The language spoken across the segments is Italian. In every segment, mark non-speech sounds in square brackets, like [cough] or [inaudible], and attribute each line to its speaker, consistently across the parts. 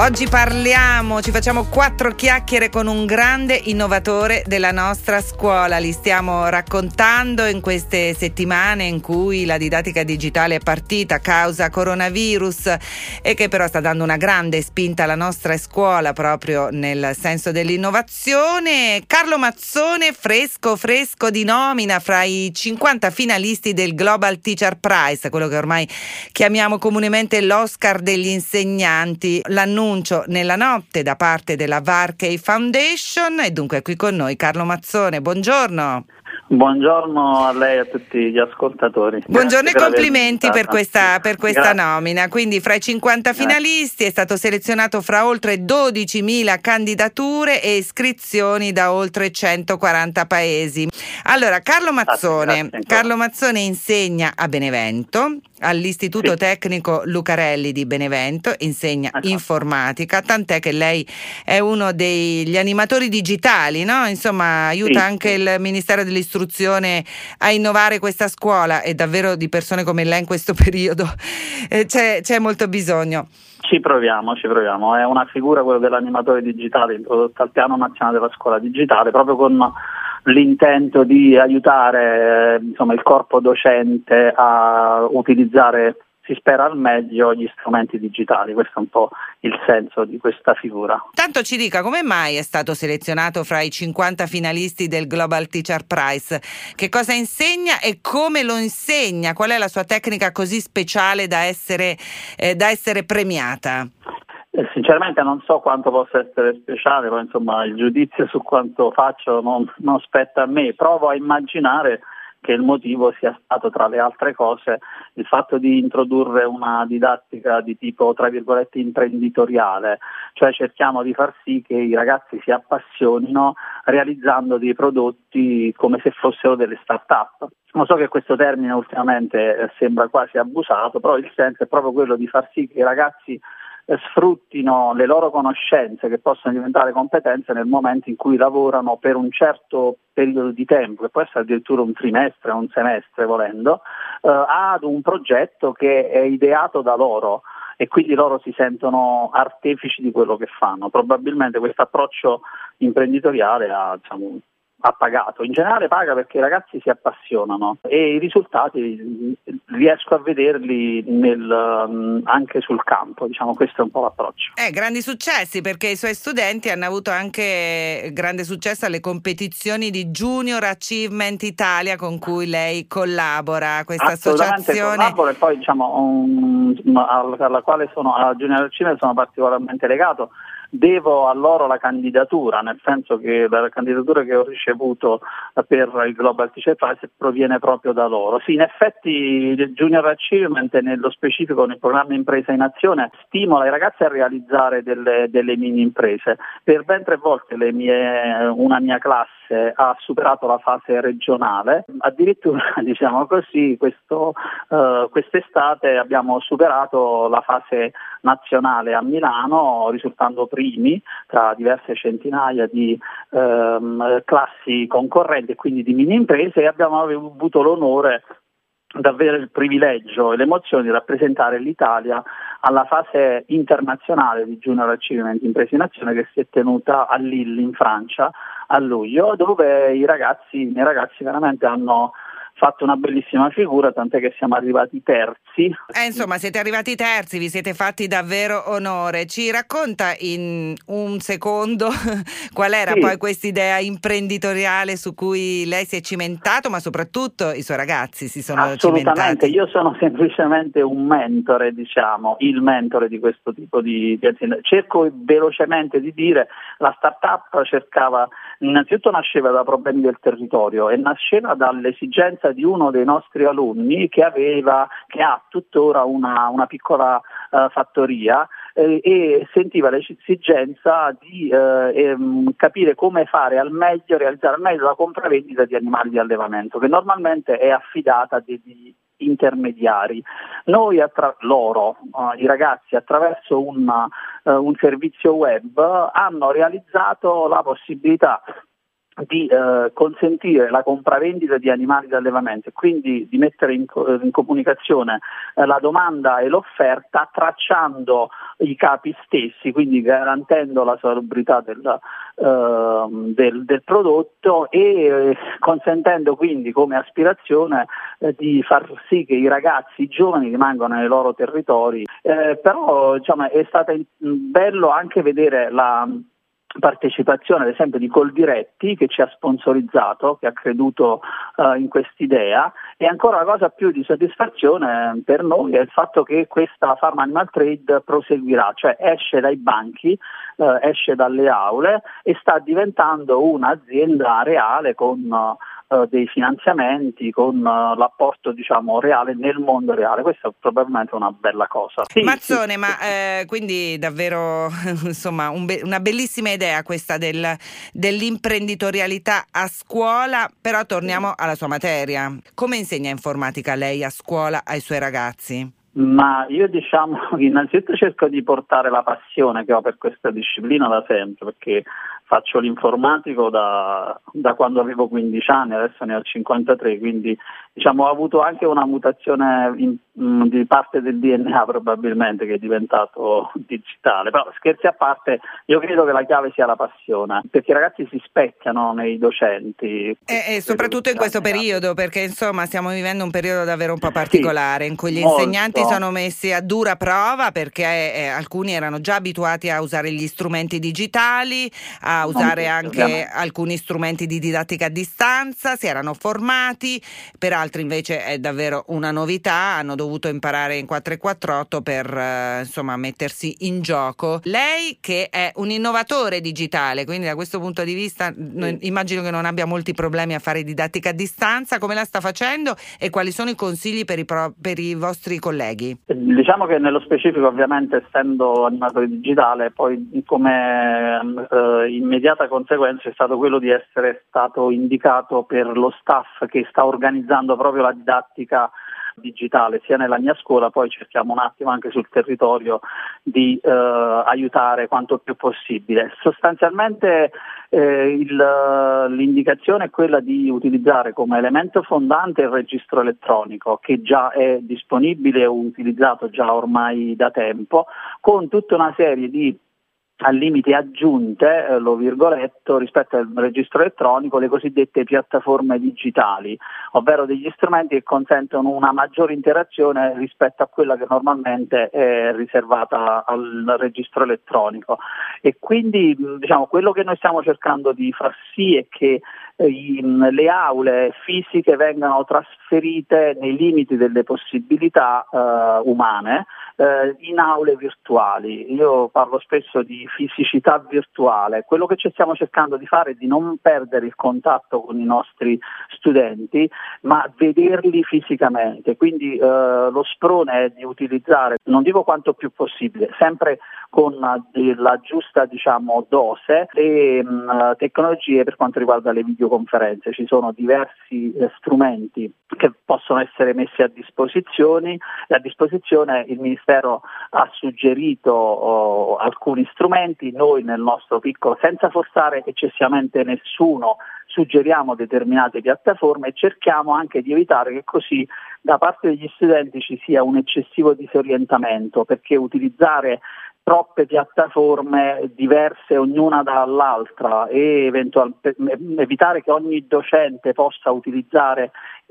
Speaker 1: Oggi parliamo, ci facciamo quattro chiacchiere con un grande innovatore della nostra scuola. Li stiamo raccontando in queste settimane in cui la didattica digitale è partita a causa coronavirus e che però sta dando una grande spinta alla nostra scuola proprio nel senso dell'innovazione. Carlo Mazzone, fresco, fresco di nomina fra i 50 finalisti del Global Teacher Prize, quello che ormai chiamiamo comunemente l'Oscar degli insegnanti. L'annuncio annuncio nella notte da parte della Varkey Foundation e dunque qui con noi Carlo Mazzone. Buongiorno.
Speaker 2: Buongiorno a lei e a tutti gli ascoltatori.
Speaker 1: Buongiorno e complimenti per questa, per questa nomina. Quindi fra i 50 finalisti è stato selezionato fra oltre 12.000 candidature e iscrizioni da oltre 140 paesi. Allora, Carlo Mazzone, grazie, Carlo Mazzone insegna a Benevento, all'Istituto sì. Tecnico Lucarelli di Benevento, insegna esatto. informatica, tant'è che lei è uno degli animatori digitali, no? Insomma, aiuta sì. anche il Ministero dell'Istruzione istruzione a innovare questa scuola e davvero di persone come lei in questo [laughs] periodo eh, c'è, c'è molto bisogno.
Speaker 2: Ci proviamo, ci proviamo. È una figura quella dell'animatore digitale introdotta al piano nazionale della scuola digitale proprio con l'intento di aiutare eh, insomma, il corpo docente a utilizzare si spera al meglio gli strumenti digitali, questo è un po' il senso di questa figura.
Speaker 1: Tanto ci dica come mai è stato selezionato fra i 50 finalisti del Global Teacher Prize, che cosa insegna e come lo insegna, qual è la sua tecnica così speciale da essere, eh, da essere premiata?
Speaker 2: Eh, sinceramente non so quanto possa essere speciale, ma insomma il giudizio su quanto faccio non, non spetta a me, provo a immaginare che il motivo sia stato tra le altre cose il fatto di introdurre una didattica di tipo tra virgolette imprenditoriale, cioè cerchiamo di far sì che i ragazzi si appassionino realizzando dei prodotti come se fossero delle start-up. Lo so che questo termine ultimamente sembra quasi abusato, però il senso è proprio quello di far sì che i ragazzi sfruttino le loro conoscenze che possono diventare competenze nel momento in cui lavorano per un certo periodo di tempo, che può essere addirittura un trimestre o un semestre volendo, eh, ad un progetto che è ideato da loro e quindi loro si sentono artefici di quello che fanno. Probabilmente questo approccio imprenditoriale ha diciamo, ha pagato. In generale paga perché i ragazzi si appassionano e i risultati riesco a vederli nel, mm, anche sul campo, diciamo questo è un po' l'approccio.
Speaker 1: Eh, grandi successi perché i suoi studenti hanno avuto anche grande successo alle competizioni di Junior Achievement Italia con cui lei collabora, questa associazione.
Speaker 2: e poi diciamo um, alla quale sono, a Junior Achievement sono particolarmente legato devo a loro la candidatura, nel senso che la candidatura che ho ricevuto per il Global Teacher Prize proviene proprio da loro. Sì, in effetti il Junior Achievement, nello specifico nel programma Impresa in Azione, stimola i ragazzi a realizzare delle, delle mini imprese. Per ben tre volte mie, una mia classe ha superato la fase regionale, addirittura [laughs] diciamo così, questo, uh, quest'estate abbiamo superato la fase nazionale a Milano, risultando primi tra diverse centinaia di ehm, classi concorrenti e quindi di mini imprese e abbiamo avuto l'onore di avere il privilegio e l'emozione di rappresentare l'Italia alla fase internazionale di Junior Achievement Imprese in Azione che si è tenuta a Lille in Francia a luglio, dove i ragazzi, i ragazzi veramente hanno fatto una bellissima figura, tant'è che siamo arrivati terzi.
Speaker 1: Eh, insomma, siete arrivati terzi, vi siete fatti davvero onore. Ci racconta in un secondo [laughs] qual era sì. poi questa idea imprenditoriale su cui lei si è cimentato, ma soprattutto i suoi ragazzi si sono
Speaker 2: Assolutamente,
Speaker 1: cimentati.
Speaker 2: io sono [laughs] semplicemente un mentore, diciamo, il mentore di questo tipo di, di azienda. Cerco velocemente di dire, la startup cercava, innanzitutto nasceva da problemi del territorio e nasceva dall'esigenza di uno dei nostri alunni che, aveva, che ha tuttora una, una piccola uh, fattoria eh, e sentiva l'esigenza di eh, ehm, capire come fare al meglio, realizzare al meglio la compravendita di animali di allevamento, che normalmente è affidata a dei, intermediari. Noi, attra- loro, uh, i ragazzi, attraverso un, uh, un servizio web hanno realizzato la possibilità di eh, consentire la compravendita di animali d'allevamento e quindi di mettere in, in comunicazione eh, la domanda e l'offerta tracciando i capi stessi, quindi garantendo la salubrità del, eh, del, del prodotto e eh, consentendo quindi come aspirazione eh, di far sì che i ragazzi i giovani rimangano nei loro territori. Eh, però diciamo, è stato bello anche vedere la partecipazione ad esempio di Coldiretti che ci ha sponsorizzato, che ha creduto uh, in quest'idea. E ancora la cosa più di soddisfazione per noi è il fatto che questa Farm Animal Trade proseguirà, cioè esce dai banchi, uh, esce dalle aule e sta diventando un'azienda reale con uh, eh, dei finanziamenti con uh, l'apporto diciamo, reale nel mondo reale. Questa è probabilmente una bella cosa.
Speaker 1: Sì, Mazzone, sì, ma sì. Eh, quindi davvero [laughs] insomma, un be- una bellissima idea questa del, dell'imprenditorialità a scuola, però torniamo alla sua materia. Come insegna informatica lei a scuola ai suoi ragazzi?
Speaker 2: Ma io diciamo [laughs] innanzitutto cerco di portare la passione che ho per questa disciplina da sempre, perché faccio l'informatico da, da, quando avevo 15 anni, adesso ne ho 53, quindi diciamo, ho avuto anche una mutazione in, mh, di parte del DNA [laughs] probabilmente che è diventato digitale, però scherzi a parte io credo che la chiave sia la passione, perché i ragazzi si specchiano nei docenti.
Speaker 1: E, e soprattutto in questo periodo, perché insomma stiamo vivendo un periodo davvero un po' particolare sì, in cui gli molto. insegnanti sono messi a dura prova perché eh, alcuni erano già abituati a usare gli strumenti digitali, a usare anche ovviamente. alcuni strumenti di didattica a distanza, si erano formati, per altri invece è davvero una novità, hanno dovuto imparare in 448 per eh, insomma mettersi in gioco. Lei che è un innovatore digitale, quindi da questo punto di vista sì. immagino che non abbia molti problemi a fare didattica a distanza, come la sta facendo e quali sono i consigli per i, pro- per i vostri colleghi?
Speaker 2: Diciamo che nello specifico ovviamente essendo animatore digitale poi come eh, immediata conseguenza è stato quello di essere stato indicato per lo staff che sta organizzando proprio la didattica digitale sia nella mia scuola, poi cerchiamo un attimo anche sul territorio di eh, aiutare quanto più possibile. Sostanzialmente eh, il, l'indicazione è quella di utilizzare come elemento fondante il registro elettronico che già è disponibile e utilizzato già ormai da tempo, con tutta una serie di al limite aggiunte, eh, lo virgoletto, rispetto al registro elettronico, le cosiddette piattaforme digitali, ovvero degli strumenti che consentono una maggiore interazione rispetto a quella che normalmente è riservata al registro elettronico. E quindi diciamo, quello che noi stiamo cercando di far sì è che eh, le aule fisiche vengano trasferite nei limiti delle possibilità eh, umane eh, in aule virtuali. Io parlo spesso di fisicità virtuale. Quello che ci stiamo cercando di fare è di non perdere il contatto con i nostri studenti, ma vederli fisicamente. Quindi eh, lo sprone è di utilizzare, non dico quanto più possibile, sempre con la giusta diciamo, dose le mh, tecnologie per quanto riguarda le videoconferenze. Ci sono diversi eh, strumenti che possono essere messi a disposizione. A disposizione il Ministero ha suggerito oh, alcuni strumenti, noi nel nostro piccolo, senza forzare eccessivamente nessuno, suggeriamo determinate piattaforme e cerchiamo anche di evitare che così da parte degli studenti ci sia un eccessivo disorientamento, perché utilizzare troppe piattaforme diverse ognuna dall'altra e eventual- evitare che ogni docente possa utilizzare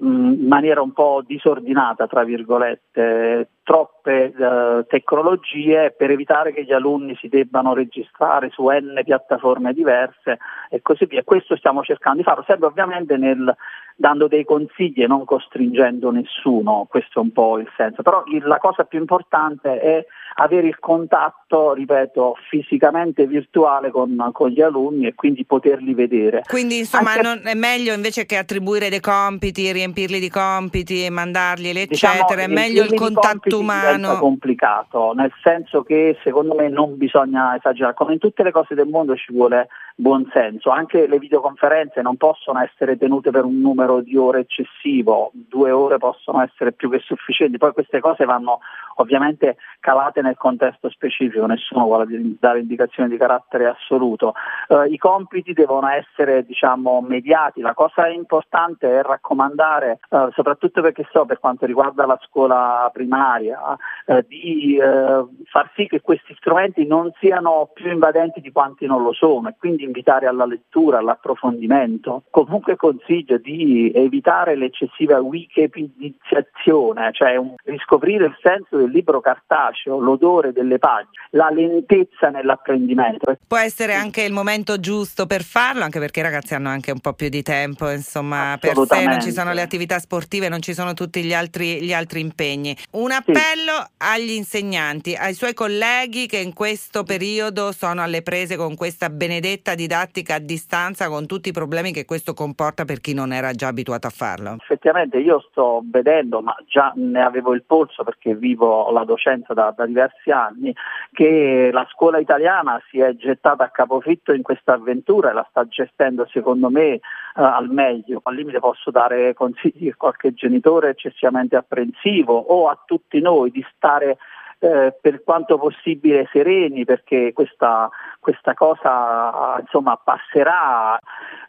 Speaker 2: in maniera un po' disordinata, tra virgolette, troppe eh, tecnologie per evitare che gli alunni si debbano registrare su n piattaforme diverse e così via. Questo stiamo cercando di farlo, serve ovviamente nel, dando dei consigli e non costringendo nessuno, questo è un po' il senso. Però il, la cosa più importante è avere il contatto ripeto, fisicamente virtuale con, con gli alunni e quindi poterli vedere.
Speaker 1: Quindi insomma Anche... non, è meglio invece che attribuire dei compiti, riempirli di compiti e mandarglieli diciamo, eccetera, diciamo, è meglio il contatto umano.
Speaker 2: È complicato, nel senso che secondo me non bisogna esagerare, come in tutte le cose del mondo ci vuole buon senso, anche le videoconferenze non possono essere tenute per un numero di ore eccessivo, due ore possono essere più che sufficienti, poi queste cose vanno ovviamente calate nel contesto specifico, nessuno vuole dare indicazioni di carattere assoluto. Uh, I compiti devono essere diciamo, mediati, la cosa importante è raccomandare, uh, soprattutto perché so per quanto riguarda la scuola primaria, uh, di far sì che questi strumenti non siano più invadenti di quanti non lo sono. E quindi invitare alla lettura, all'approfondimento. Comunque consiglio di evitare l'eccessiva wikipedizzazione, cioè un, riscoprire il senso del libro cartaceo, l'odore delle pagine, la lentezza nell'apprendimento.
Speaker 1: Può essere anche il momento giusto per farlo, anche perché i ragazzi hanno anche un po' più di tempo, insomma, per sé non ci sono le attività sportive, non ci sono tutti gli altri, gli altri impegni. Un appello sì. agli insegnanti, ai suoi colleghi che in questo periodo sono alle prese con questa benedetta didattica a distanza, con tutti i problemi che questo comporta per chi non era già abituato a farlo.
Speaker 2: Effettivamente io sto vedendo, ma già ne avevo il polso perché vivo la docenza da, da, diversi anni, che la scuola italiana si è gettata a capofitto in questa avventura e la sta gestendo secondo me eh, al meglio. Al limite posso dare consigli a qualche genitore eccessivamente apprensivo o a tutti noi di stare eh, per quanto possibile sereni perché questa, questa cosa insomma, passerà,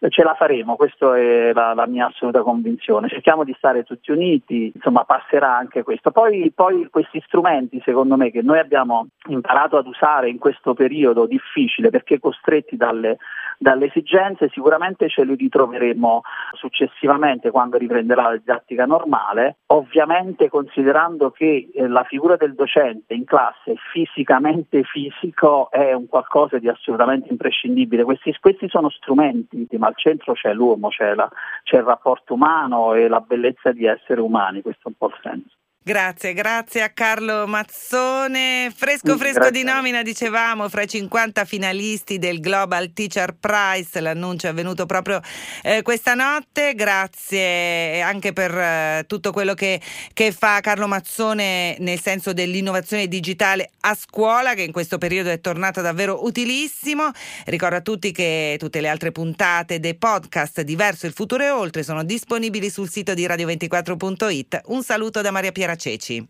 Speaker 2: ce la faremo, questa è la, la, mia assoluta convinzione. Cerchiamo di stare tutti uniti, insomma passerà anche questo. Poi, poi questi strumenti secondo me che noi abbiamo imparato ad usare in questo periodo difficile perché costretti dalle, dalle esigenze sicuramente ce li ritroveremo successivamente quando riprenderà la didattica normale, ovviamente considerando che eh, la figura del docente presente in classe fisicamente fisico è un qualcosa di assolutamente imprescindibile. Questi, questi sono strumenti, ma al centro c'è l'uomo, c'è, la, c'è il rapporto umano e la bellezza di essere umani, questo è un po' il senso.
Speaker 1: Grazie, grazie a Carlo Mazzone. Fresco fresco grazie. di nomina, dicevamo, fra i 50 finalisti del Global Teacher Prize. L'annuncio è avvenuto proprio eh, questa notte. Grazie anche per eh, tutto quello che, che, fa Carlo Mazzone nel senso dell'innovazione digitale a scuola, che in questo periodo è tornata davvero utilissimo. Ricordo a tutti che tutte le altre puntate dei podcast Diverso il futuro e oltre sono disponibili sul sito di radio24.it. Un saluto da Maria Piera Ceci.